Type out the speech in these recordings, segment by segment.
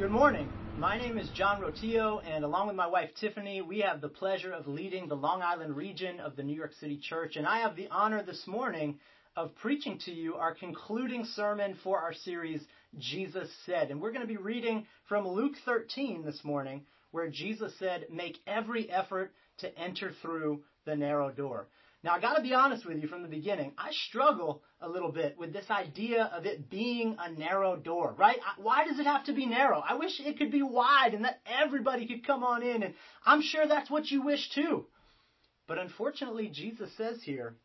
Good morning. My name is John Rotillo, and along with my wife Tiffany, we have the pleasure of leading the Long Island region of the New York City Church. And I have the honor this morning of preaching to you our concluding sermon for our series, Jesus Said. And we're going to be reading from Luke 13 this morning, where Jesus said, Make every effort to enter through the narrow door. Now, I got to be honest with you from the beginning. I struggle a little bit with this idea of it being a narrow door, right? Why does it have to be narrow? I wish it could be wide and that everybody could come on in, and I'm sure that's what you wish too. But unfortunately, Jesus says here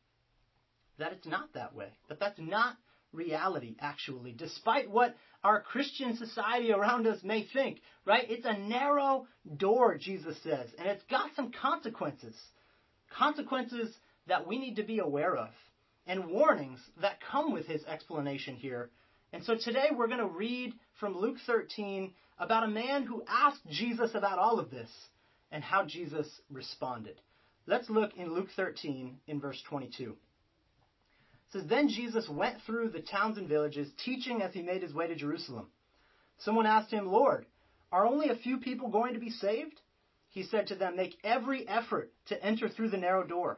that it's not that way, that that's not reality, actually, despite what our Christian society around us may think, right? It's a narrow door, Jesus says, and it's got some consequences. Consequences that we need to be aware of and warnings that come with his explanation here. And so today we're going to read from Luke 13 about a man who asked Jesus about all of this and how Jesus responded. Let's look in Luke 13 in verse 22. It says, Then Jesus went through the towns and villages, teaching as he made his way to Jerusalem. Someone asked him, Lord, are only a few people going to be saved? He said to them, Make every effort to enter through the narrow door.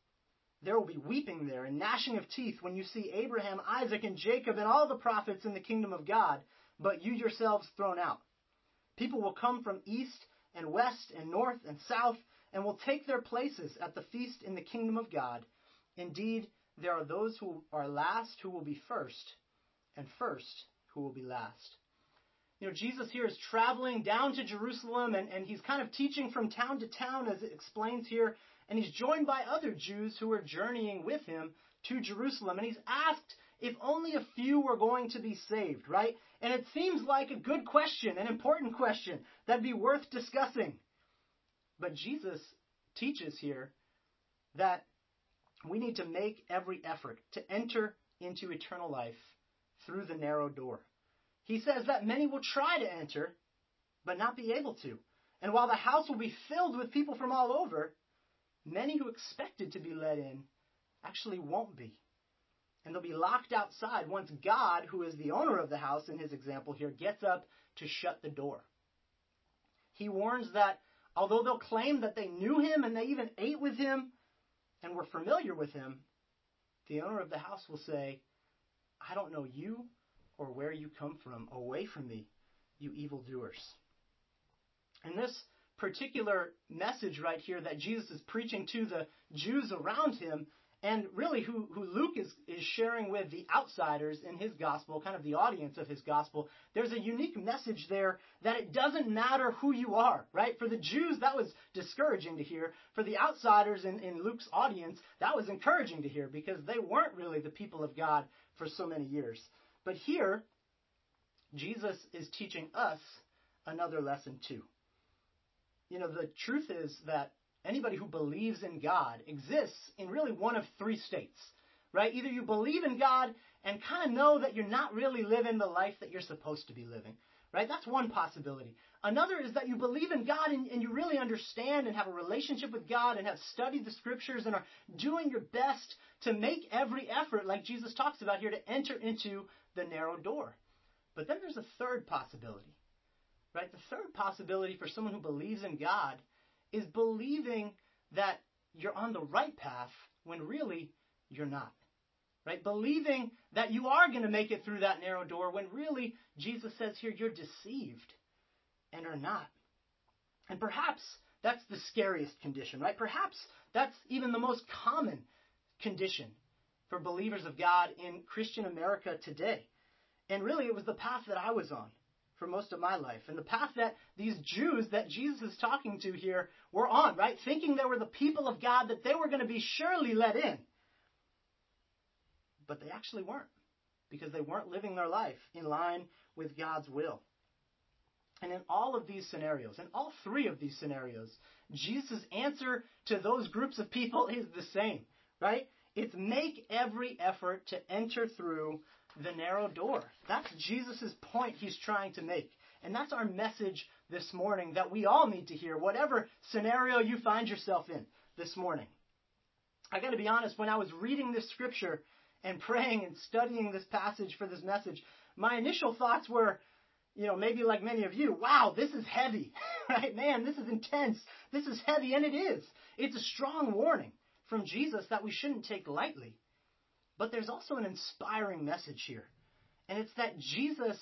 There will be weeping there and gnashing of teeth when you see Abraham, Isaac, and Jacob and all the prophets in the kingdom of God, but you yourselves thrown out. People will come from east and west and north and south and will take their places at the feast in the kingdom of God. Indeed, there are those who are last who will be first, and first who will be last. You know, Jesus here is traveling down to Jerusalem and, and he's kind of teaching from town to town, as it explains here and he's joined by other Jews who are journeying with him to Jerusalem. And he's asked if only a few were going to be saved, right? And it seems like a good question, an important question that'd be worth discussing. But Jesus teaches here that we need to make every effort to enter into eternal life through the narrow door. He says that many will try to enter, but not be able to. And while the house will be filled with people from all over, many who expected to be let in actually won't be. And they'll be locked outside once God, who is the owner of the house in his example here, gets up to shut the door. He warns that although they'll claim that they knew him and they even ate with him and were familiar with him, the owner of the house will say, I don't know you or where you come from. Away from me, you evildoers. And this particular message right here that Jesus is preaching to the Jews around him, and really who, who Luke is, is sharing with the outsiders in his gospel, kind of the audience of his gospel, there's a unique message there that it doesn't matter who you are, right? For the Jews, that was discouraging to hear. For the outsiders in, in Luke's audience, that was encouraging to hear because they weren't really the people of God for so many years. But here, Jesus is teaching us another lesson too you know, the truth is that anybody who believes in God exists in really one of three states, right? Either you believe in God and kind of know that you're not really living the life that you're supposed to be living, right? That's one possibility. Another is that you believe in God and, and you really understand and have a relationship with God and have studied the scriptures and are doing your best to make every effort, like Jesus talks about here, to enter into the narrow door. But then there's a third possibility Right? The third possibility for someone who believes in God is believing that you're on the right path when really you're not. Right? Believing that you are going to make it through that narrow door when really Jesus says here you're deceived and are not. And perhaps that's the scariest condition, right? Perhaps that's even the most common condition for believers of God in Christian America today. And really, it was the path that I was on for most of my life. And the path that these Jews that Jesus is talking to here were on, right? Thinking they were the people of God, that they were going to be surely let in. But they actually weren't, because they weren't living their life in line with God's will. And in all of these scenarios, in all three of these scenarios, Jesus' answer to those groups of people is the same, right? It's make every effort to enter through the narrow door. That's Jesus' point he's trying to make. And that's our message this morning that we all need to hear, whatever scenario you find yourself in this morning. I got to be honest, when I was reading this scripture and praying and studying this passage for this message, my initial thoughts were, you know, maybe like many of you, wow, this is heavy, right? Man, this is intense. This is heavy, and it is. It's a strong warning from Jesus that we shouldn't take lightly. But there's also an inspiring message here. And it's that Jesus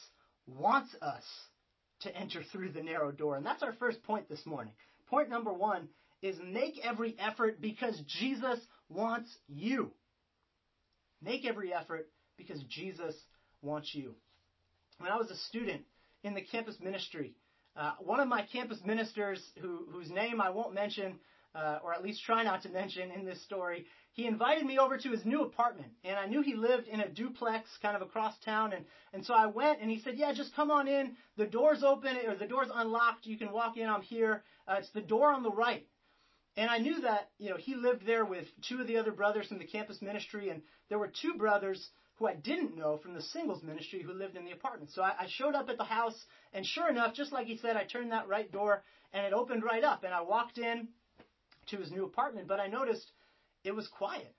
wants us to enter through the narrow door. And that's our first point this morning. Point number one is make every effort because Jesus wants you. Make every effort because Jesus wants you. When I was a student in the campus ministry, uh, one of my campus ministers, who, whose name I won't mention, uh, or at least try not to mention in this story, he invited me over to his new apartment. And I knew he lived in a duplex kind of across town. And, and so I went and he said, Yeah, just come on in. The door's open or the door's unlocked. You can walk in. I'm here. Uh, it's the door on the right. And I knew that, you know, he lived there with two of the other brothers from the campus ministry. And there were two brothers who I didn't know from the singles ministry who lived in the apartment. So I, I showed up at the house. And sure enough, just like he said, I turned that right door and it opened right up. And I walked in to his new apartment, but I noticed it was quiet.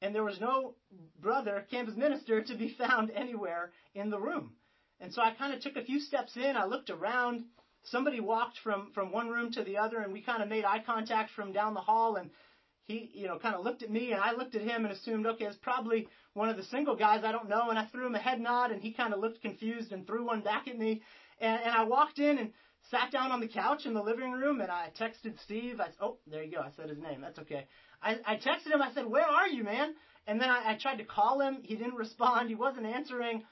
And there was no brother, campus minister, to be found anywhere in the room. And so I kind of took a few steps in. I looked around. Somebody walked from, from one room to the other, and we kind of made eye contact from down the hall. And he, you know, kind of looked at me, and I looked at him and assumed, okay, it's probably one of the single guys I don't know. And I threw him a head nod, and he kind of looked confused and threw one back at me. And, and I walked in and sat down on the couch in the living room, and I texted Steve. I, oh, there you go. I said his name. That's okay. I, I texted him. I said, "Where are you, man?" And then I, I tried to call him. He didn't respond. He wasn't answering.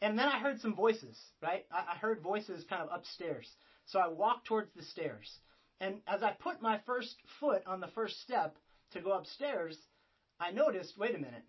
And then I heard some voices. Right? I, I heard voices kind of upstairs. So I walked towards the stairs. And as I put my first foot on the first step to go upstairs, I noticed, wait a minute.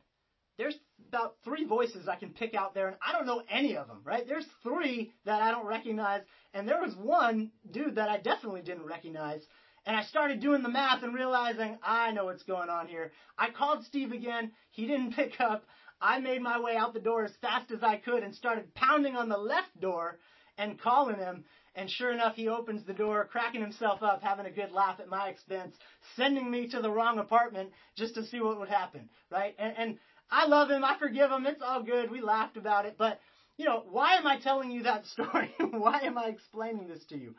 There's about three voices I can pick out there, and I don't know any of them, right? There's three that I don't recognize, and there was one dude that I definitely didn't recognize. And I started doing the math and realizing I know what's going on here. I called Steve again. He didn't pick up. I made my way out the door as fast as I could and started pounding on the left door and calling him. And sure enough, he opens the door, cracking himself up, having a good laugh at my expense, sending me to the wrong apartment just to see what would happen, right? And, and I love him. I forgive him. It's all good. We laughed about it. But, you know, why am I telling you that story? why am I explaining this to you?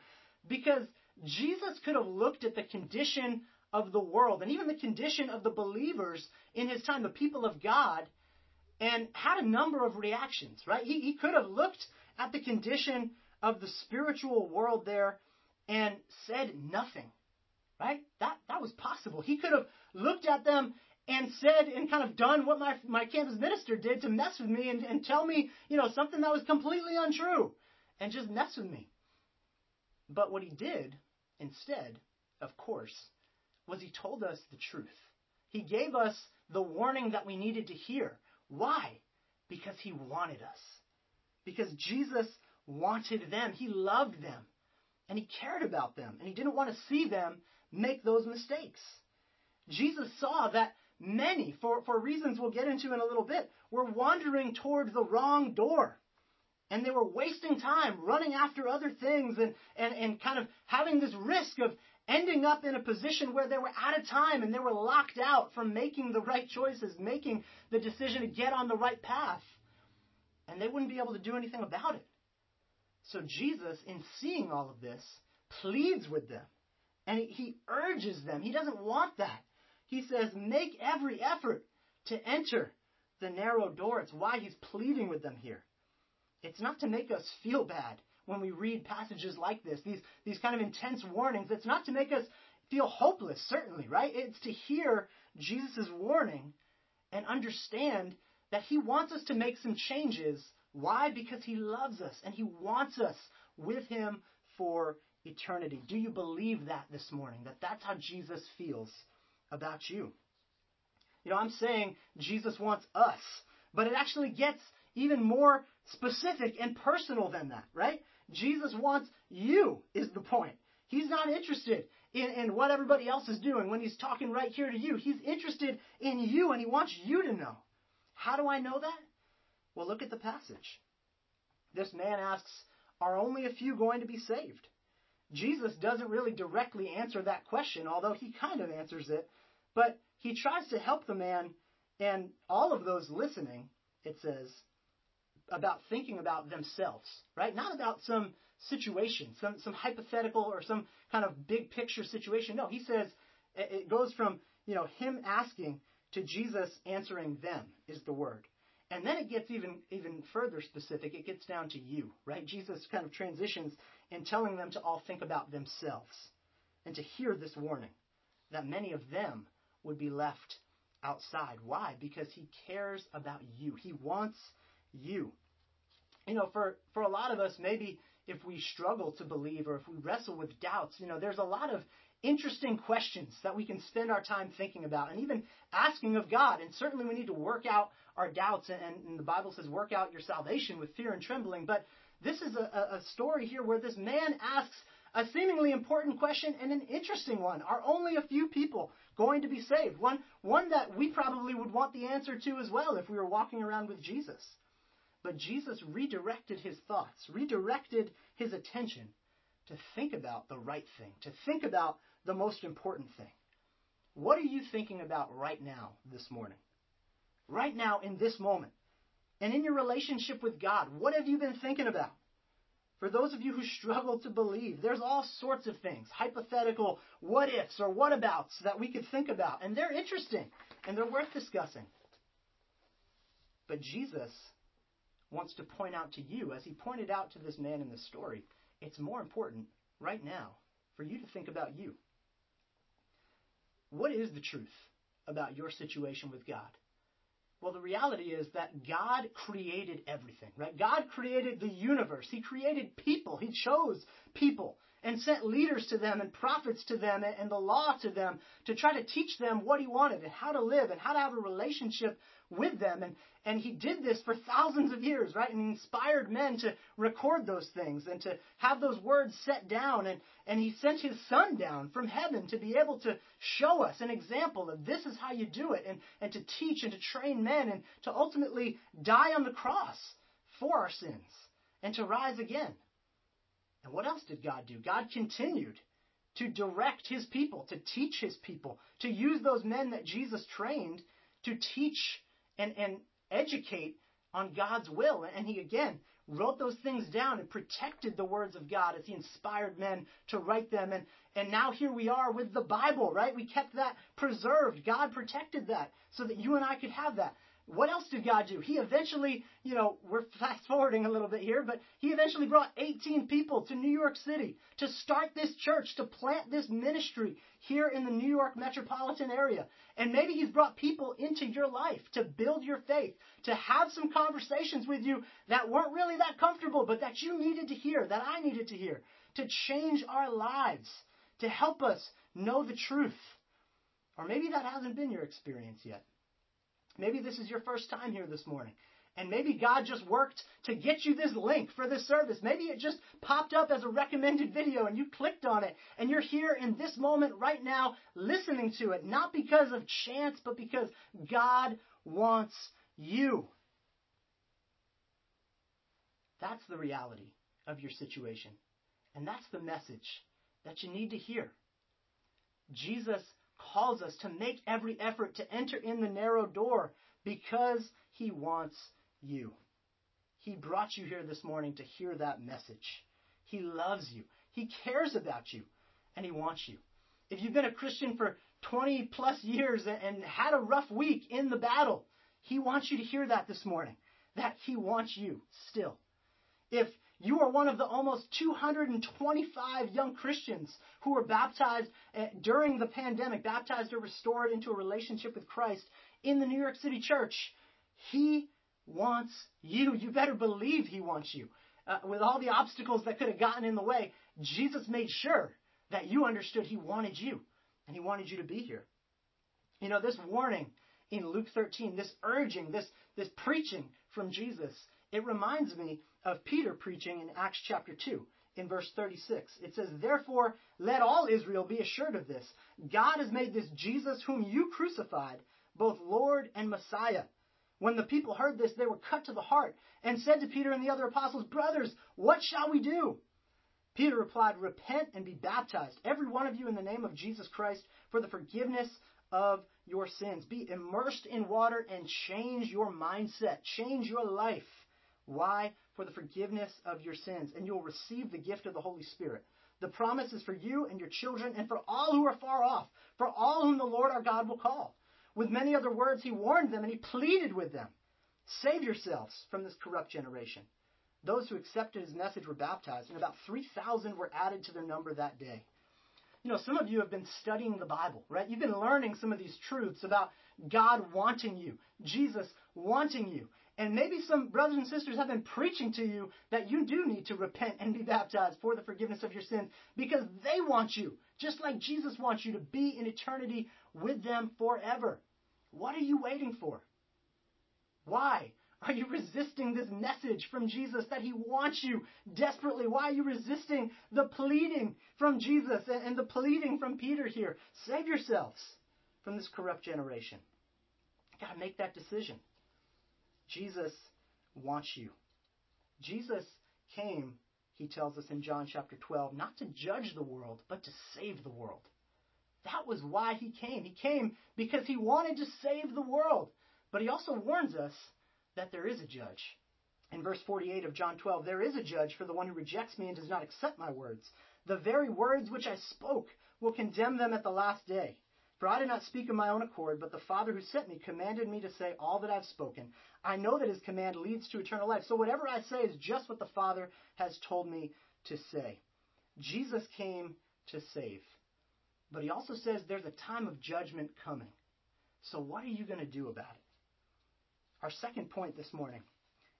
Because Jesus could have looked at the condition of the world and even the condition of the believers in his time, the people of God, and had a number of reactions, right? He, he could have looked at the condition of the spiritual world there and said nothing, right? That, that was possible. He could have looked at them and said and kind of done what my, my campus minister did to mess with me and, and tell me, you know, something that was completely untrue and just mess with me. But what he did Instead, of course, was he told us the truth. He gave us the warning that we needed to hear. Why? Because he wanted us. Because Jesus wanted them. He loved them. And he cared about them. And he didn't want to see them make those mistakes. Jesus saw that many, for, for reasons we'll get into in a little bit, were wandering toward the wrong door and they were wasting time running after other things and, and, and kind of having this risk of ending up in a position where they were out of time and they were locked out from making the right choices, making the decision to get on the right path. And they wouldn't be able to do anything about it. So Jesus, in seeing all of this, pleads with them. And he, he urges them. He doesn't want that. He says, make every effort to enter the narrow door. It's why he's pleading with them here. It's not to make us feel bad when we read passages like this, these, these kind of intense warnings. It's not to make us feel hopeless, certainly, right? It's to hear Jesus' warning and understand that he wants us to make some changes. Why? Because he loves us and he wants us with him for eternity. Do you believe that this morning? That that's how Jesus feels about you? You know, I'm saying Jesus wants us, but it actually gets even more specific and personal than that, right? Jesus wants you, is the point. He's not interested in, in what everybody else is doing when he's talking right here to you. He's interested in you and he wants you to know. How do I know that? Well, look at the passage. This man asks, Are only a few going to be saved? Jesus doesn't really directly answer that question, although he kind of answers it. But he tries to help the man and all of those listening, it says, about thinking about themselves, right? Not about some situation, some, some hypothetical or some kind of big picture situation. No, he says it goes from, you know, him asking to Jesus answering them is the word. And then it gets even even further specific. It gets down to you, right? Jesus kind of transitions in telling them to all think about themselves and to hear this warning that many of them would be left outside. Why? Because he cares about you. He wants you. You know, for for a lot of us, maybe if we struggle to believe or if we wrestle with doubts, you know, there's a lot of interesting questions that we can spend our time thinking about and even asking of God. And certainly we need to work out our doubts. And, and the Bible says, work out your salvation with fear and trembling. But this is a, a story here where this man asks a seemingly important question and an interesting one. Are only a few people going to be saved? One, one that we probably would want the answer to as well if we were walking around with Jesus. But Jesus redirected his thoughts, redirected his attention to think about the right thing, to think about the most important thing. What are you thinking about right now this morning? Right now in this moment? And in your relationship with God, what have you been thinking about? For those of you who struggle to believe, there's all sorts of things, hypothetical what ifs or what abouts that we could think about. And they're interesting and they're worth discussing. But Jesus wants to point out to you, as he pointed out to this man in the story, it's more important right now for you to think about you. What is the truth about your situation with God? Well, the reality is that God created everything, right? God created the universe. He created people. He chose people and sent leaders to them and prophets to them and the law to them to try to teach them what he wanted and how to live and how to have a relationship with them. And, and he did this for thousands of years, right? And he inspired men to record those things and to have those words set down. And, and he sent his son down from heaven to be able to show us an example of this is how you do it and, and to teach and to train men and to ultimately die on the cross for our sins and to rise again. And what else did God do? God continued to direct his people, to teach his people, to use those men that Jesus trained to teach and, and educate on God's will. And he again wrote those things down and protected the words of God as he inspired men to write them. And, and now here we are with the Bible, right? We kept that preserved. God protected that so that you and I could have that. What else did God do? He eventually, you know, we're fast forwarding a little bit here, but he eventually brought 18 people to New York City to start this church, to plant this ministry here in the New York metropolitan area. And maybe he's brought people into your life to build your faith, to have some conversations with you that weren't really that comfortable, but that you needed to hear, that I needed to hear, to change our lives, to help us know the truth. Or maybe that hasn't been your experience yet. Maybe this is your first time here this morning. And maybe God just worked to get you this link for this service. Maybe it just popped up as a recommended video and you clicked on it and you're here in this moment right now listening to it, not because of chance, but because God wants you. That's the reality of your situation. And that's the message that you need to hear. Jesus calls us to make every effort to enter in the narrow door because he wants you. He brought you here this morning to hear that message. He loves you. He cares about you. And he wants you. If you've been a Christian for 20 plus years and had a rough week in the battle, he wants you to hear that this morning. That he wants you still. If you are one of the almost 225 young Christians who were baptized eh, during the pandemic, baptized or restored into a relationship with Christ in the New York City church. He wants you. You better believe He wants you. Uh, with all the obstacles that could have gotten in the way, Jesus made sure that you understood He wanted you and He wanted you to be here. You know, this warning in Luke 13, this urging, this, this preaching from Jesus it reminds me of Peter preaching in Acts chapter 2 in verse 36. It says, Therefore, let all Israel be assured of this. God has made this Jesus, whom you crucified, both Lord and Messiah. When the people heard this, they were cut to the heart and said to Peter and the other apostles, Brothers, what shall we do? Peter replied, Repent and be baptized, every one of you, in the name of Jesus Christ, for the forgiveness of your sins. Be immersed in water and change your mindset, change your life. Why? For the forgiveness of your sins, and you'll receive the gift of the Holy Spirit. The promise is for you and your children, and for all who are far off, for all whom the Lord our God will call. With many other words, he warned them and he pleaded with them Save yourselves from this corrupt generation. Those who accepted his message were baptized, and about 3,000 were added to their number that day. You know, some of you have been studying the Bible, right? You've been learning some of these truths about God wanting you, Jesus wanting you. And maybe some brothers and sisters have been preaching to you that you do need to repent and be baptized for the forgiveness of your sins because they want you, just like Jesus wants you to be in eternity with them forever. What are you waiting for? Why are you resisting this message from Jesus that he wants you desperately? Why are you resisting the pleading from Jesus and the pleading from Peter here? Save yourselves from this corrupt generation. Gotta make that decision. Jesus wants you. Jesus came, he tells us in John chapter 12, not to judge the world, but to save the world. That was why he came. He came because he wanted to save the world. But he also warns us that there is a judge. In verse 48 of John 12, there is a judge for the one who rejects me and does not accept my words. The very words which I spoke will condemn them at the last day. For I did not speak of my own accord, but the Father who sent me commanded me to say all that I've spoken. I know that his command leads to eternal life. So whatever I say is just what the Father has told me to say. Jesus came to save. But he also says there's a time of judgment coming. So what are you going to do about it? Our second point this morning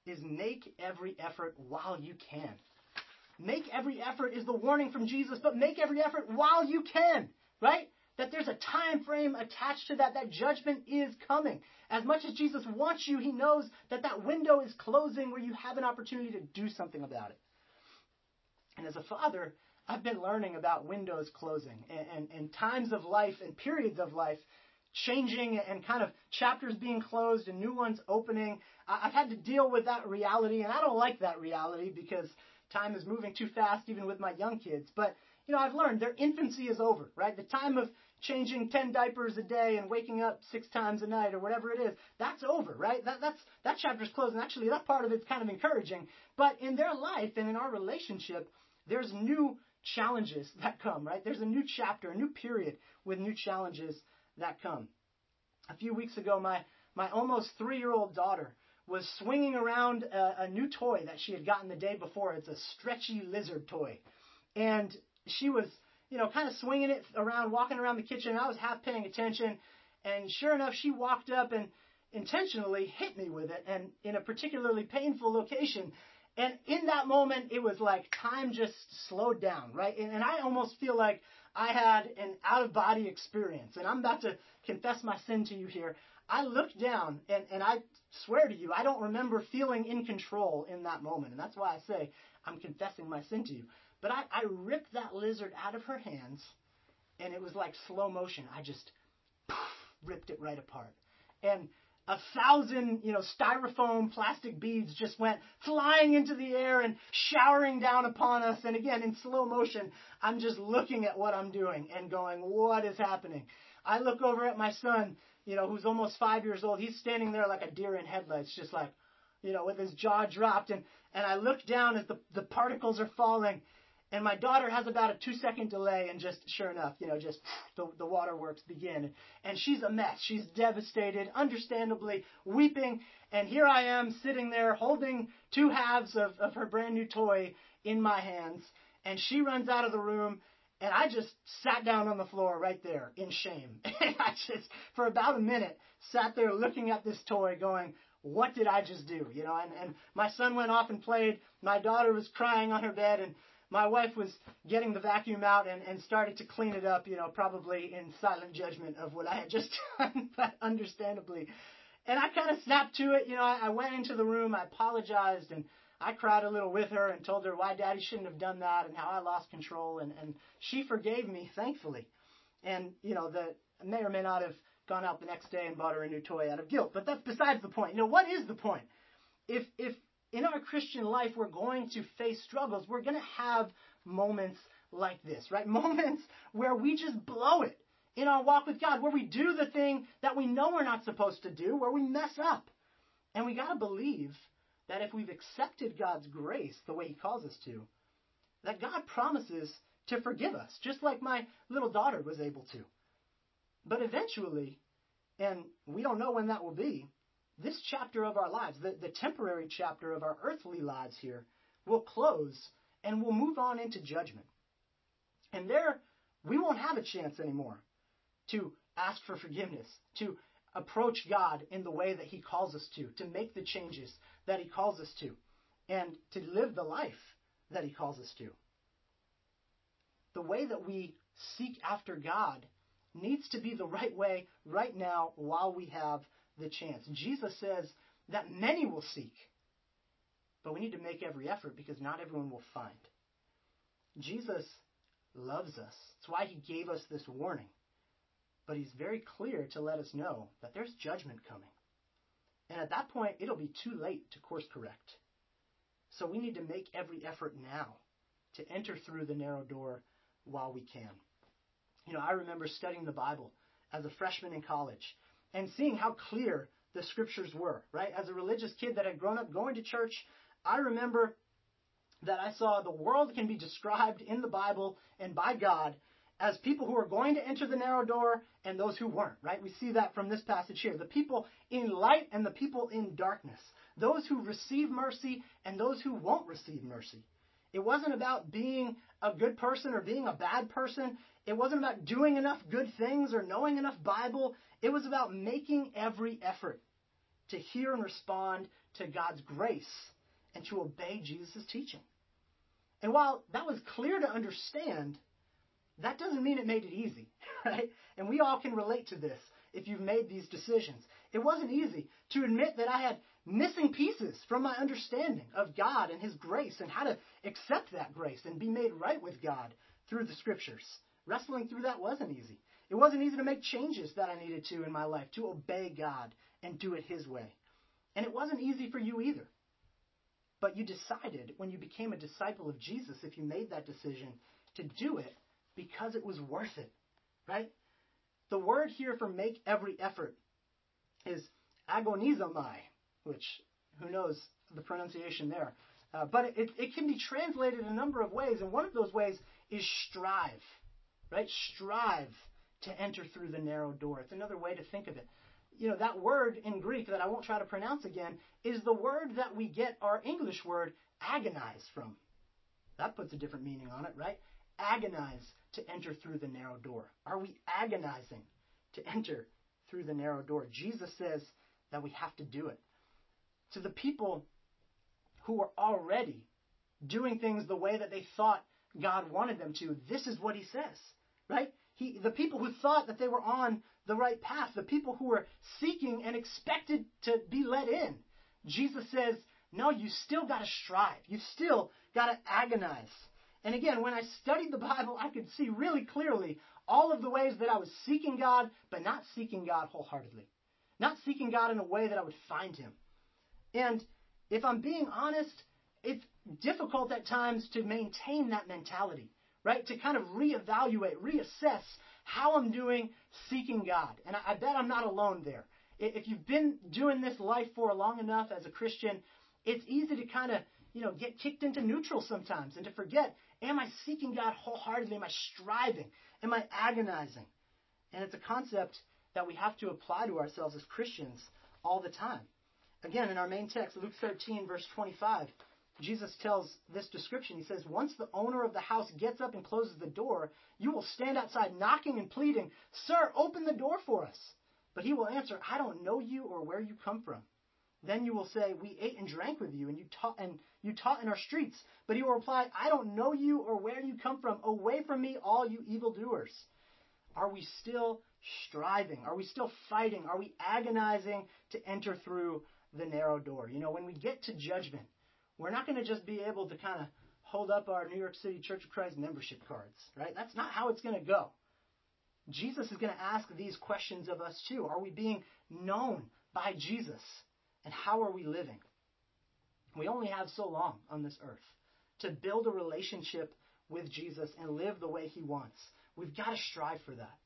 is make every effort while you can. Make every effort is the warning from Jesus, but make every effort while you can, right? That there's a time frame attached to that, that judgment is coming. As much as Jesus wants you, he knows that that window is closing where you have an opportunity to do something about it. And as a father, I've been learning about windows closing and, and, and times of life and periods of life changing and kind of chapters being closed and new ones opening. I've had to deal with that reality, and I don't like that reality because time is moving too fast, even with my young kids. But, you know, I've learned their infancy is over, right? The time of changing 10 diapers a day and waking up six times a night or whatever it is, that's over, right? That, that's, that chapter's closed. And actually, that part of it's kind of encouraging. But in their life and in our relationship, there's new challenges that come, right? There's a new chapter, a new period with new challenges that come. A few weeks ago, my, my almost three year old daughter was swinging around a, a new toy that she had gotten the day before. It's a stretchy lizard toy. And she was, you know, kind of swinging it around, walking around the kitchen. I was half paying attention. And sure enough, she walked up and intentionally hit me with it and in a particularly painful location. And in that moment, it was like time just slowed down, right? And, and I almost feel like I had an out of body experience. And I'm about to confess my sin to you here. I looked down and, and I swear to you, I don't remember feeling in control in that moment. And that's why I say I'm confessing my sin to you. But I, I ripped that lizard out of her hands and it was like slow motion. I just poof, ripped it right apart. And a thousand, you know, styrofoam plastic beads just went flying into the air and showering down upon us. And again, in slow motion, I'm just looking at what I'm doing and going, what is happening? I look over at my son, you know, who's almost five years old. He's standing there like a deer in headlights, just like, you know, with his jaw dropped. And, and I look down as the, the particles are falling and my daughter has about a two second delay, and just sure enough, you know, just the, the waterworks begin. And she's a mess. She's devastated, understandably weeping. And here I am sitting there holding two halves of, of her brand new toy in my hands. And she runs out of the room, and I just sat down on the floor right there in shame. And I just, for about a minute, sat there looking at this toy going, what did I just do? You know, and, and my son went off and played. My daughter was crying on her bed, and my wife was getting the vacuum out and, and started to clean it up, you know, probably in silent judgment of what I had just done, but understandably, and I kind of snapped to it. You know, I, I went into the room, I apologized, and I cried a little with her and told her why daddy shouldn't have done that and how I lost control. And, and she forgave me, thankfully. And, you know, the may or may not have gone out the next day and bought her a new toy out of guilt. But that's besides the point. You know, what is the point? If, if in our Christian life we're going to face struggles, we're going to have moments like this, right? Moments where we just blow it in our walk with God, where we do the thing that we know we're not supposed to do, where we mess up. And we got to believe that if we've accepted God's grace the way He calls us to, that God promises to forgive us, just like my little daughter was able to. But eventually, and we don't know when that will be, this chapter of our lives, the, the temporary chapter of our earthly lives here, will close and we'll move on into judgment. And there, we won't have a chance anymore to ask for forgiveness, to approach God in the way that He calls us to, to make the changes that He calls us to, and to live the life that He calls us to. The way that we seek after God needs to be the right way right now while we have the chance. Jesus says that many will seek, but we need to make every effort because not everyone will find. Jesus loves us. That's why he gave us this warning. But he's very clear to let us know that there's judgment coming. And at that point, it'll be too late to course correct. So we need to make every effort now to enter through the narrow door while we can. You know, I remember studying the Bible as a freshman in college and seeing how clear the scriptures were, right? As a religious kid that had grown up going to church, I remember that I saw the world can be described in the Bible and by God as people who are going to enter the narrow door and those who weren't, right? We see that from this passage here. The people in light and the people in darkness. Those who receive mercy and those who won't receive mercy. It wasn't about being a good person or being a bad person. It wasn't about doing enough good things or knowing enough Bible. It was about making every effort to hear and respond to God's grace and to obey Jesus' teaching. And while that was clear to understand, that doesn't mean it made it easy, right? And we all can relate to this if you've made these decisions. It wasn't easy to admit that I had missing pieces from my understanding of God and His grace and how to accept that grace and be made right with God through the scriptures. Wrestling through that wasn't easy. It wasn't easy to make changes that I needed to in my life, to obey God and do it His way. And it wasn't easy for you either. But you decided when you became a disciple of Jesus, if you made that decision, to do it because it was worth it, right? The word here for make every effort is agonizomai, which who knows the pronunciation there. Uh, but it, it can be translated a number of ways, and one of those ways is strive, right? Strive to enter through the narrow door. It's another way to think of it you know, that word in Greek that I won't try to pronounce again is the word that we get our English word agonize from. That puts a different meaning on it, right? Agonize to enter through the narrow door. Are we agonizing to enter through the narrow door? Jesus says that we have to do it. To the people who were already doing things the way that they thought God wanted them to, this is what he says, right? He, the people who thought that they were on the right path, the people who were seeking and expected to be let in. Jesus says, no, you still got to strive. You still got to agonize. And again, when I studied the Bible, I could see really clearly all of the ways that I was seeking God, but not seeking God wholeheartedly. Not seeking God in a way that I would find Him. And if I'm being honest, it's difficult at times to maintain that mentality, right? To kind of reevaluate, reassess how I'm doing seeking God. And I, I bet I'm not alone there. If you've been doing this life for long enough as a Christian, it's easy to kind of, you know, get kicked into neutral sometimes and to forget, am I seeking God wholeheartedly? Am I striving? Am I agonizing? And it's a concept that we have to apply to ourselves as Christians all the time. Again, in our main text, Luke 13, verse 25, Jesus tells this description. He says, Once the owner of the house gets up and closes the door, you will stand outside knocking and pleading, Sir, open the door for us. But he will answer, I don't know you or where you come from. Then you will say, We ate and drank with you, and you taught and you taught in our streets. But he will reply, I don't know you or where you come from. Away from me, all you evildoers. Are we still striving? Are we still fighting? Are we agonizing to enter through the narrow door? You know, when we get to judgment, we're not going to just be able to kind of hold up our New York City Church of Christ membership cards, right? That's not how it's going to go. Jesus is going to ask these questions of us too. Are we being known by Jesus? And how are we living? We only have so long on this earth to build a relationship with Jesus and live the way he wants. We've got to strive for that.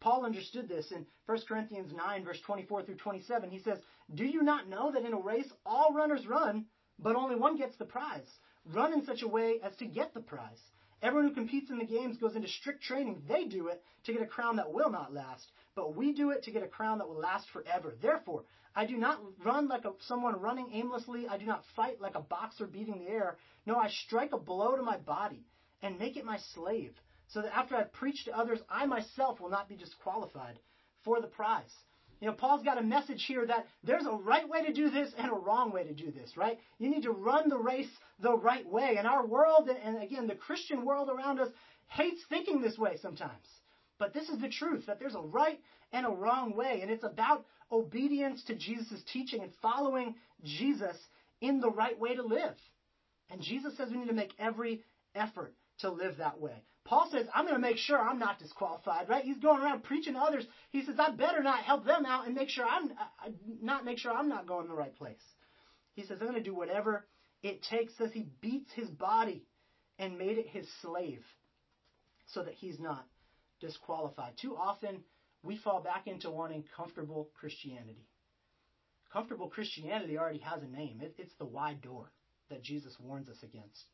Paul understood this in 1 Corinthians 9, verse 24 through 27. He says, Do you not know that in a race all runners run, but only one gets the prize? Run in such a way as to get the prize. Everyone who competes in the games goes into strict training. They do it to get a crown that will not last, but we do it to get a crown that will last forever. Therefore, I do not run like a, someone running aimlessly. I do not fight like a boxer beating the air. No, I strike a blow to my body and make it my slave, so that after I've preached to others, I myself will not be disqualified for the prize. You know, Paul's got a message here that there's a right way to do this and a wrong way to do this, right? You need to run the race the right way. And our world, and again, the Christian world around us, hates thinking this way sometimes. But this is the truth that there's a right and a wrong way. And it's about obedience to Jesus' teaching and following Jesus in the right way to live. And Jesus says we need to make every effort to live that way. Paul says, I'm going to make sure I'm not disqualified, right? He's going around preaching to others. He says, I better not help them out and make sure I'm uh, uh, not make sure I'm not going the right place. He says, I'm going to do whatever it takes. Says he beats his body and made it his slave so that he's not disqualified. Too often we fall back into wanting comfortable Christianity. Comfortable Christianity already has a name. It, it's the wide door that Jesus warns us against.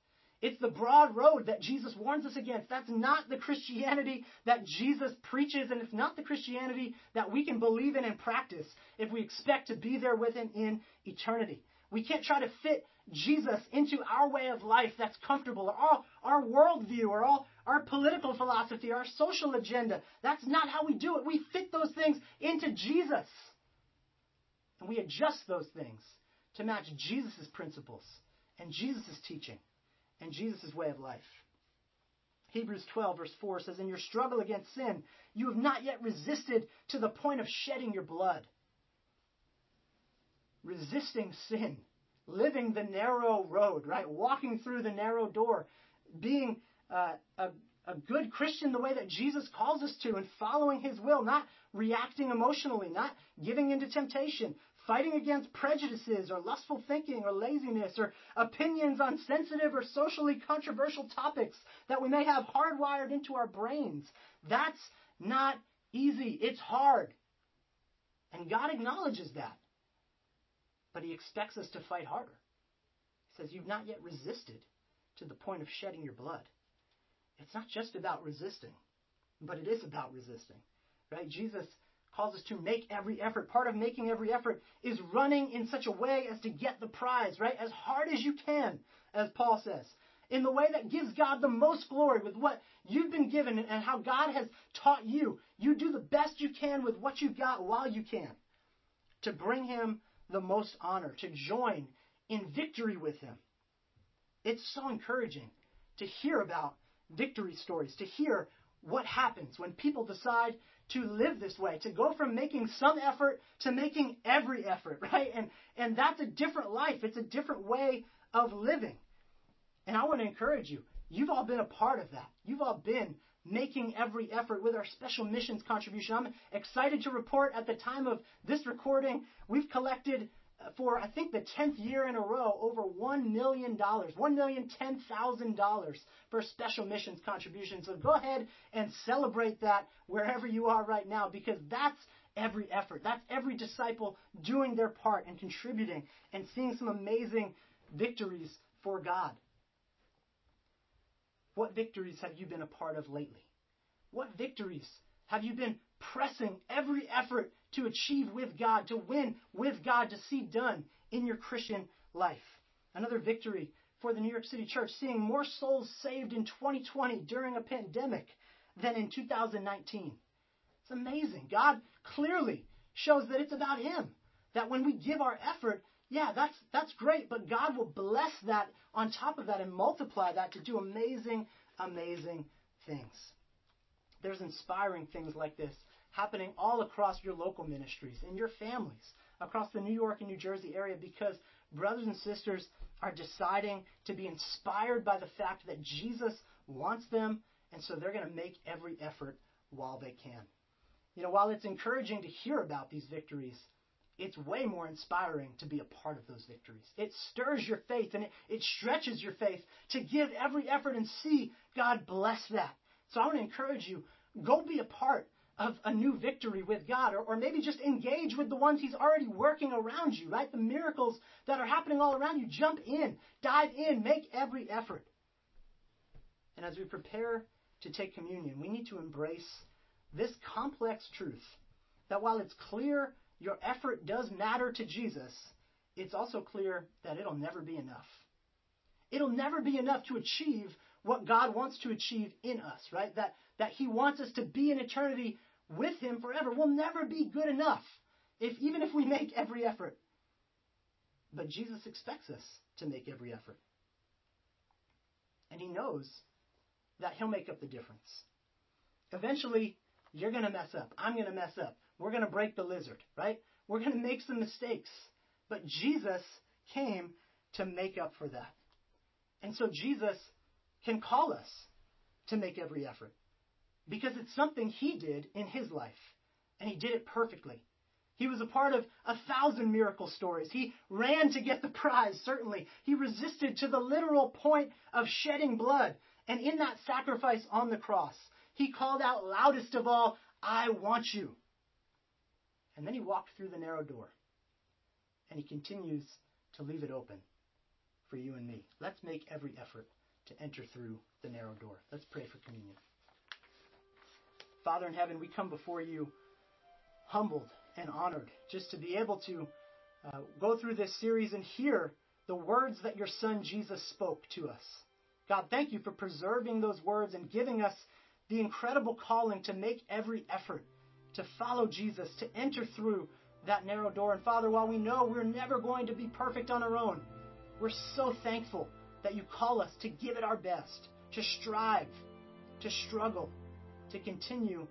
It's the broad road that Jesus warns us against. That's not the Christianity that Jesus preaches, and it's not the Christianity that we can believe in and practice if we expect to be there with Him in eternity. We can't try to fit Jesus into our way of life that's comfortable, or our, our worldview, or all, our political philosophy, our social agenda. That's not how we do it. We fit those things into Jesus. And we adjust those things to match Jesus' principles and Jesus' teaching and Jesus' way of life. Hebrews 12, verse 4 says, In your struggle against sin, you have not yet resisted to the point of shedding your blood. Resisting sin, living the narrow road, right? Walking through the narrow door, being uh, a, a good Christian the way that Jesus calls us to, and following his will, not reacting emotionally, not giving into temptation, fighting against prejudices or lustful thinking or laziness or opinions on sensitive or socially controversial topics that we may have hardwired into our brains. That's not easy. It's hard. And God acknowledges that. But He expects us to fight harder. He says, You've not yet resisted to the point of shedding your blood. It's not just about resisting, but it is about resisting. Right? Jesus calls us to make every effort. Part of making every effort is running in such a way as to get the prize, right? As hard as you can, as Paul says. In the way that gives God the most glory with what you've been given and how God has taught you. You do the best you can with what you've got while you can to bring Him the most honor, to join in victory with Him. It's so encouraging to hear about victory stories, to hear what happens when people decide to live this way, to go from making some effort to making every effort, right? And and that's a different life. It's a different way of living. And I want to encourage you. You've all been a part of that. You've all been making every effort with our special missions contribution. I'm excited to report at the time of this recording, we've collected for I think the tenth year in a row over one million dollars, one million ten thousand dollars for special missions contributions. So go ahead and celebrate that wherever you are right now, because that's every effort. That's every disciple doing their part and contributing and seeing some amazing victories for God. What victories have you been a part of lately? What victories have you been pressing every effort to achieve with God, to win with God, to see done in your Christian life. Another victory for the New York City Church, seeing more souls saved in 2020 during a pandemic than in 2019. It's amazing. God clearly shows that it's about Him. That when we give our effort, yeah, that's that's great, but God will bless that on top of that and multiply that to do amazing, amazing things. there's inspiring things like this happening all across your local ministries, and your families, across the New York and New Jersey area, because brothers and sisters are deciding to be inspired by the fact that Jesus wants them, and so they're going to make every effort while they can. You know, while it's encouraging to hear about these victories, it's way more inspiring to be a part of those victories. It stirs your faith and it, it stretches your faith to give every effort and see God bless that. So I want to encourage you, go be a part of a new victory with God, or, or maybe just engage with the ones He's already working around you, right? The miracles that are happening all around you. Jump in, dive in, make every effort. And as we prepare to take communion, we need to embrace this complex truth that while it's clear your effort does matter to Jesus, it's also clear that it'll never be enough. It'll never be enough to achieve what God wants to achieve in us, right? That, that He wants us to be in eternity with Him forever. We'll never be good enough, if, even if we make every effort. But Jesus expects us to make every effort. And He knows that He'll make up the difference. Eventually, you're going to mess up. I'm going to mess up. We're going to break the lizard, right? We're going to make some mistakes. But Jesus came to make up for that. And so Jesus can call us to make every effort because it's something he did in his life. And he did it perfectly. He was a part of a thousand miracle stories. He ran to get the prize, certainly. He resisted to the literal point of shedding blood. And in that sacrifice on the cross, he called out loudest of all, I want you. And then he walked through the narrow door. And he continues to leave it open for you and me. Let's make every effort to enter through the narrow door. Let's pray for communion. Father in heaven, we come before you humbled and honored just to be able to uh, go through this series and hear the words that your son Jesus spoke to us. God, thank you for preserving those words and giving us the incredible calling to make every effort to follow Jesus, to enter through that narrow door. And Father, while we know we're never going to be perfect on our own, we're so thankful that you call us to give it our best, to strive, to struggle, to continue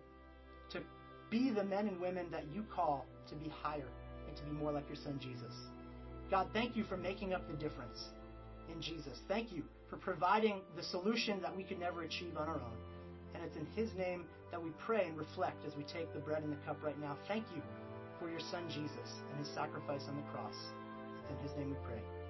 to be the men and women that you call to be higher and to be more like your son Jesus. God, thank you for making up the difference in Jesus. Thank you for providing the solution that we could never achieve on our own. And it's in his name that we pray and reflect as we take the bread and the cup right now. Thank you for your son Jesus and his sacrifice on the cross. It's in his name we pray.